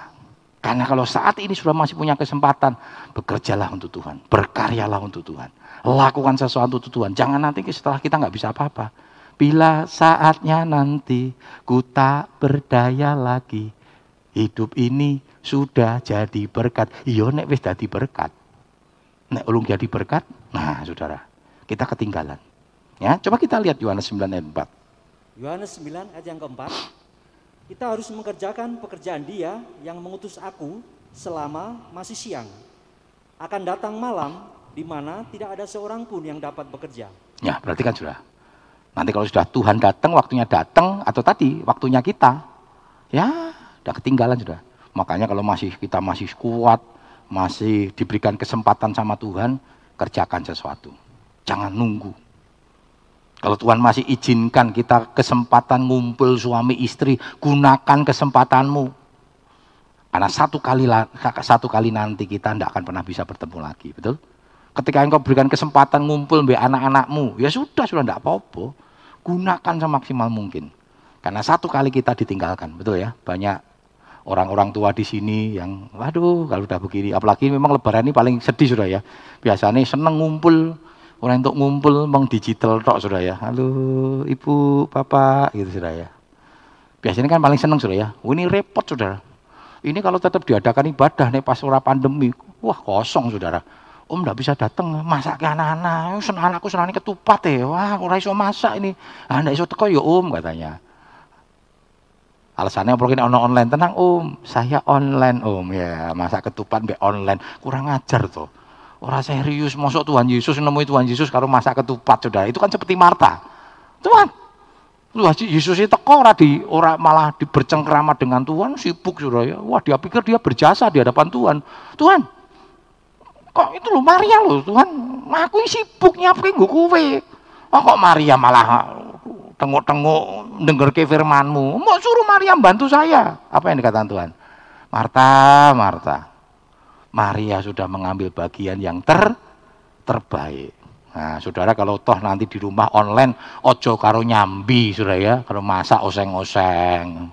Karena kalau saat ini sudah masih punya kesempatan, bekerjalah untuk Tuhan, berkaryalah untuk Tuhan, lakukan sesuatu untuk Tuhan. Jangan nanti setelah kita nggak bisa apa-apa, Bila saatnya nanti ku tak berdaya lagi. Hidup ini sudah jadi berkat. Iya nek wis jadi berkat. Nek ulung jadi berkat, nah saudara, kita ketinggalan. Ya, coba kita lihat Yohanes 9 ayat 4. Yohanes 9 ayat yang keempat. Kita harus mengerjakan pekerjaan dia yang mengutus aku selama masih siang. Akan datang malam di mana tidak ada seorang pun yang dapat bekerja. Ya, berarti kan sudah Nanti kalau sudah Tuhan datang, waktunya datang, atau tadi waktunya kita, ya udah ketinggalan sudah. Makanya kalau masih kita masih kuat, masih diberikan kesempatan sama Tuhan, kerjakan sesuatu. Jangan nunggu. Kalau Tuhan masih izinkan kita kesempatan ngumpul suami istri, gunakan kesempatanmu. Karena satu kali satu kali nanti kita tidak akan pernah bisa bertemu lagi, betul? Ketika engkau berikan kesempatan ngumpul mbak anak-anakmu, ya sudah, sudah tidak apa-apa. Gunakan semaksimal mungkin. Karena satu kali kita ditinggalkan, betul ya? Banyak orang-orang tua di sini yang, waduh, kalau udah begini, apalagi memang lebaran ini paling sedih sudah ya. Biasanya seneng ngumpul, orang untuk ngumpul memang digital tok sudah ya. Halo, ibu, bapak, gitu sudah ya. Biasanya kan paling seneng sudah ya. Oh, ini repot saudara. Ini kalau tetap diadakan ibadah nih pas ora pandemi, wah kosong saudara Om nggak bisa datang masak ke anak-anak. Senang anakku senang ketupat ya. Wah, ora iso masak ini. Ah, nggak iso teko ya Om katanya. Alasannya mungkin ono online tenang Om, saya online Om ya masak ketupat be online kurang ajar tuh. Orang serius masuk Tuhan Yesus nemui Tuhan Yesus kalau masak ketupat sudah itu kan seperti Marta. Tuhan, Tuhan Yesus itu teko ora di ora malah bercengkrama dengan Tuhan sibuk sudah ya. Wah dia pikir dia berjasa di hadapan Tuhan. Tuhan, Kok itu loh Maria loh Tuhan, aku sibuk nyiapke gue kowe. Oh kok Maria malah tengok-tengok denger ke firmanmu. Mau suruh Maria bantu saya. Apa yang dikatakan Tuhan? Marta, Marta. Maria sudah mengambil bagian yang ter terbaik. Nah, saudara kalau toh nanti di rumah online, ojo karo nyambi, saudara ya, kalau masak oseng-oseng.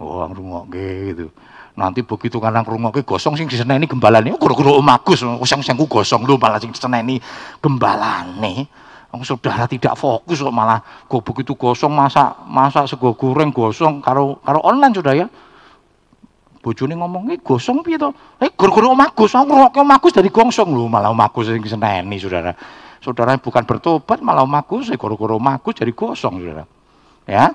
Oh, ngrungok gitu. Nanti begitu karena ngrungok gosong sing diseneni gembalane, guru-guru Om Agus, oseng-osengku gosong lu malah sing diseneni gembalane. Wong saudara tidak fokus kok malah kok begitu gosong masak masak sego goreng gosong karo karo online saudara ya bojone ngomong, "Eh gosong piye to?" Eh guru-guru Om Agus, aku ngrokke Om Agus dari gongsong lho, malah Om Agus sing seneni, Saudara. Saudara bukan bertobat, malah Om Agus, eh guru-guru Om Agus dari gosong, Saudara. Ya.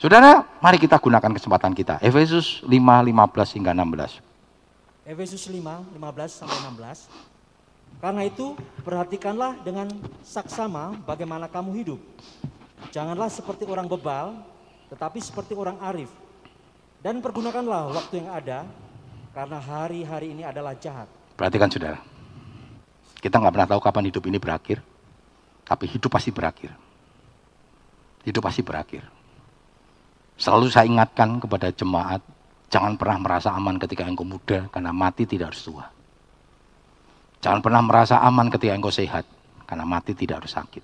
Saudara, mari kita gunakan kesempatan kita. Efesus 5, 15 hingga 16. Efesus 5, 15 sampai 16. Karena itu, perhatikanlah dengan saksama bagaimana kamu hidup. Janganlah seperti orang bebal, tetapi seperti orang arif dan pergunakanlah waktu yang ada, karena hari-hari ini adalah jahat. Perhatikan saudara, kita nggak pernah tahu kapan hidup ini berakhir, tapi hidup pasti berakhir. Hidup pasti berakhir. Selalu saya ingatkan kepada jemaat, jangan pernah merasa aman ketika engkau muda, karena mati tidak harus tua. Jangan pernah merasa aman ketika engkau sehat, karena mati tidak harus sakit.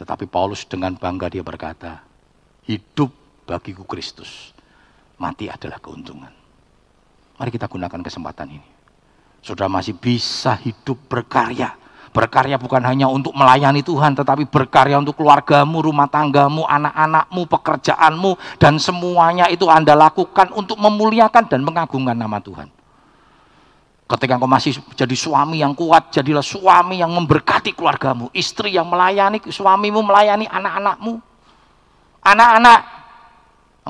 Tetapi Paulus dengan bangga dia berkata, hidup bagiku Kristus. Mati adalah keuntungan. Mari kita gunakan kesempatan ini. Saudara masih bisa hidup berkarya. Berkarya bukan hanya untuk melayani Tuhan, tetapi berkarya untuk keluargamu, rumah tanggamu, anak-anakmu, pekerjaanmu, dan semuanya itu Anda lakukan untuk memuliakan dan mengagungkan nama Tuhan. Ketika engkau masih jadi suami yang kuat, jadilah suami yang memberkati keluargamu, istri yang melayani suamimu, melayani anak-anakmu. Anak-anak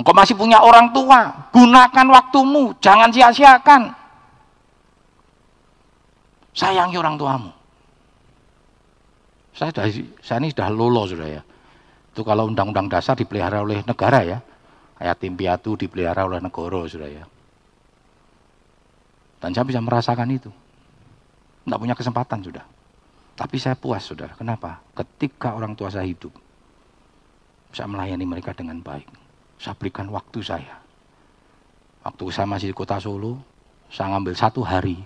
Engkau masih punya orang tua, gunakan waktumu, jangan sia-siakan. Sayangi orang tuamu. Saya, sudah, saya ini sudah lolo sudah ya. Itu kalau undang-undang dasar dipelihara oleh negara ya. Yatim piatu dipelihara oleh negara sudah ya. Dan saya bisa merasakan itu. Tidak punya kesempatan sudah. Tapi saya puas sudah. Kenapa? Ketika orang tua saya hidup, saya melayani mereka dengan baik saya berikan waktu saya. Waktu saya masih di kota Solo, saya ngambil satu hari.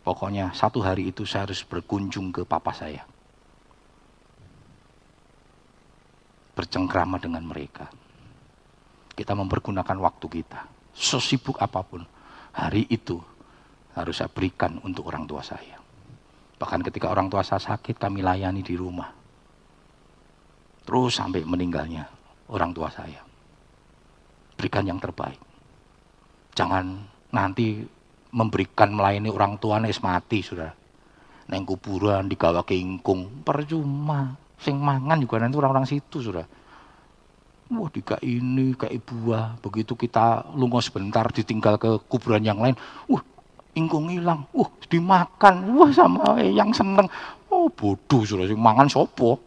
Pokoknya satu hari itu saya harus berkunjung ke papa saya. Bercengkrama dengan mereka. Kita mempergunakan waktu kita. Sesibuk apa pun, hari itu harus saya berikan untuk orang tua saya. Bahkan ketika orang tua saya sakit, kami layani di rumah. Terus sampai meninggalnya orang tua saya berikan yang terbaik. Jangan nanti memberikan melayani orang tua nes mati sudah. Neng kuburan digawa ingkung percuma. Sing mangan juga nanti orang-orang situ sudah. Wah dika ini kayak buah. Begitu kita lungo sebentar ditinggal ke kuburan yang lain. Wah ingkung hilang. Wah dimakan. Wah sama yang seneng. Oh bodoh sudah sing mangan sopo.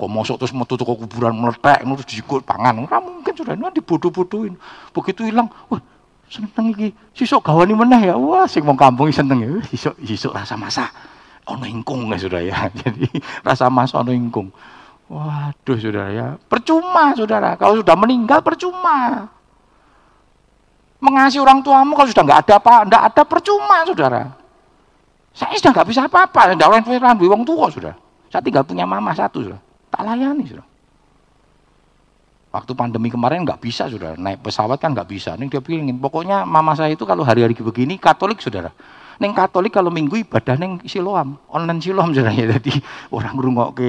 Kok mosok terus metu ke kuburan meletek terus diikut pangan. Ora mungkin sudah ini dibodoh-bodohin. Begitu hilang, wah seneng iki. Sisuk gawani meneh ya. Wah sing wong kampung seneng ya. Sisuk sisuk rasa masak. Ono ingkung ya sudah ya. (laughs) Jadi rasa masak ono ingkung. Waduh saudara ya. Percuma saudara. Kalau sudah meninggal percuma. Mengasihi orang tuamu kalau sudah nggak ada apa, nggak ada percuma saudara. Saya sudah nggak bisa apa-apa. Tidak orang tua, orang tua sudah. Saya tinggal punya mama satu sudah. Tak layani sudah. Waktu pandemi kemarin nggak bisa sudah naik pesawat kan nggak bisa. Nih dia pilih pokoknya mama saya itu kalau hari-hari begini Katolik saudara. Neng Katolik kalau minggu ibadah neng Siloam, online Siloam saudara (laughs) ya. Jadi orang rungok ke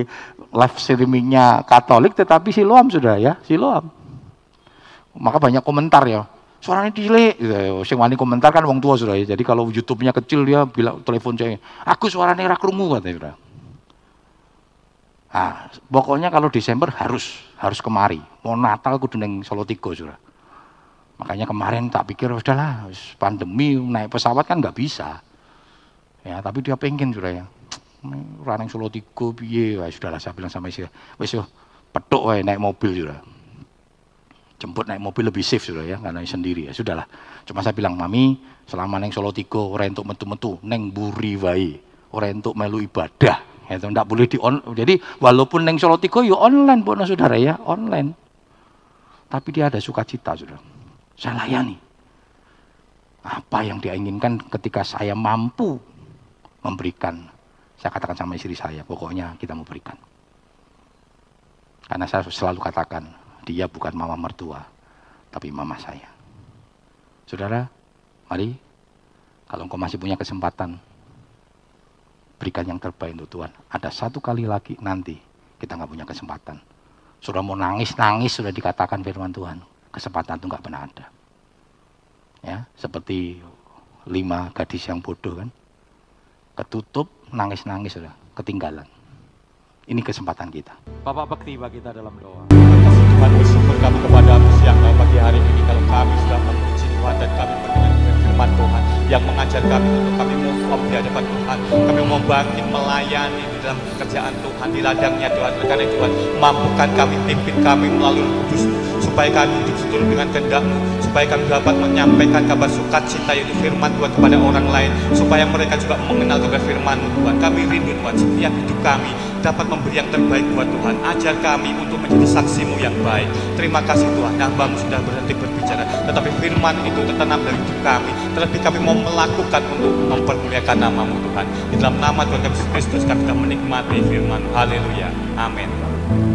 live streamingnya Katolik tetapi Siloam sudah ya, Siloam. Maka banyak komentar ya. Suaranya cilik, gitu. sing wani komentar kan wong tua sudah ya. Jadi kalau YouTube-nya kecil dia bilang telepon saya, aku suaranya rak krungu katanya sudah. Nah, pokoknya kalau Desember harus harus kemari. Mau Natal kudu neng Solo Tigo sudah. Makanya kemarin tak pikir udahlah pandemi naik pesawat kan nggak bisa. Ya, tapi dia pengen sudah ya. Raneng Solo Tigo piye, ya sudahlah saya bilang sama istri, wes yo petuk wae naik mobil sudah. Jemput naik mobil lebih safe sudah ya, karena sendiri ya sudahlah. Cuma saya bilang mami, selama neng Solo Tigo ora entuk metu-metu, neng buri wae, ora entuk melu ibadah itu tidak boleh di on. Jadi walaupun neng Solo Tigo ya online buat saudara ya online. Tapi dia ada sukacita sudah. saya layani. Apa yang dia inginkan ketika saya mampu memberikan. Saya katakan sama istri saya, pokoknya kita mau berikan. Karena saya selalu katakan, dia bukan mama mertua, tapi mama saya. Saudara, mari kalau engkau masih punya kesempatan, berikan yang terbaik untuk Tuhan. Ada satu kali lagi nanti kita nggak punya kesempatan. Sudah mau nangis-nangis sudah dikatakan firman Tuhan. Kesempatan itu nggak pernah ada. Ya, seperti lima gadis yang bodoh kan. Ketutup, nangis-nangis sudah, ketinggalan. Ini kesempatan kita. Bapak Bekti bagi kita dalam doa. Tuhan bersyukur kami kepada siang pagi hari ini kalau kami sudah memuji Tuhan dan kami firman Tuhan yang mengajar kami untuk kami move on di hadapan Tuhan. Kami mau bangkit melayani di dalam pekerjaan Tuhan di ladangnya Tuhan. Karena Tuhan mampukan kami, pimpin kami melalui kudus supaya kami hidup seturut dengan kehendakmu supaya kami dapat menyampaikan kabar sukacita yaitu firman Tuhan kepada orang lain supaya mereka juga mengenal kepada firman Tuhan. Kami rindu Tuhan setiap hidup kami dapat memberi yang terbaik buat Tuhan. Ajar kami untuk menjadi saksimu yang baik. Terima kasih Tuhan hambamu sudah berhenti berbicara tetapi firman itu tertanam dari hidup kami. Terlebih kami mau melakukan untuk mempermuliakan namamu Tuhan. Di dalam nama Tuhan Yesus Kristus kami menikmati firman. Haleluya. Amin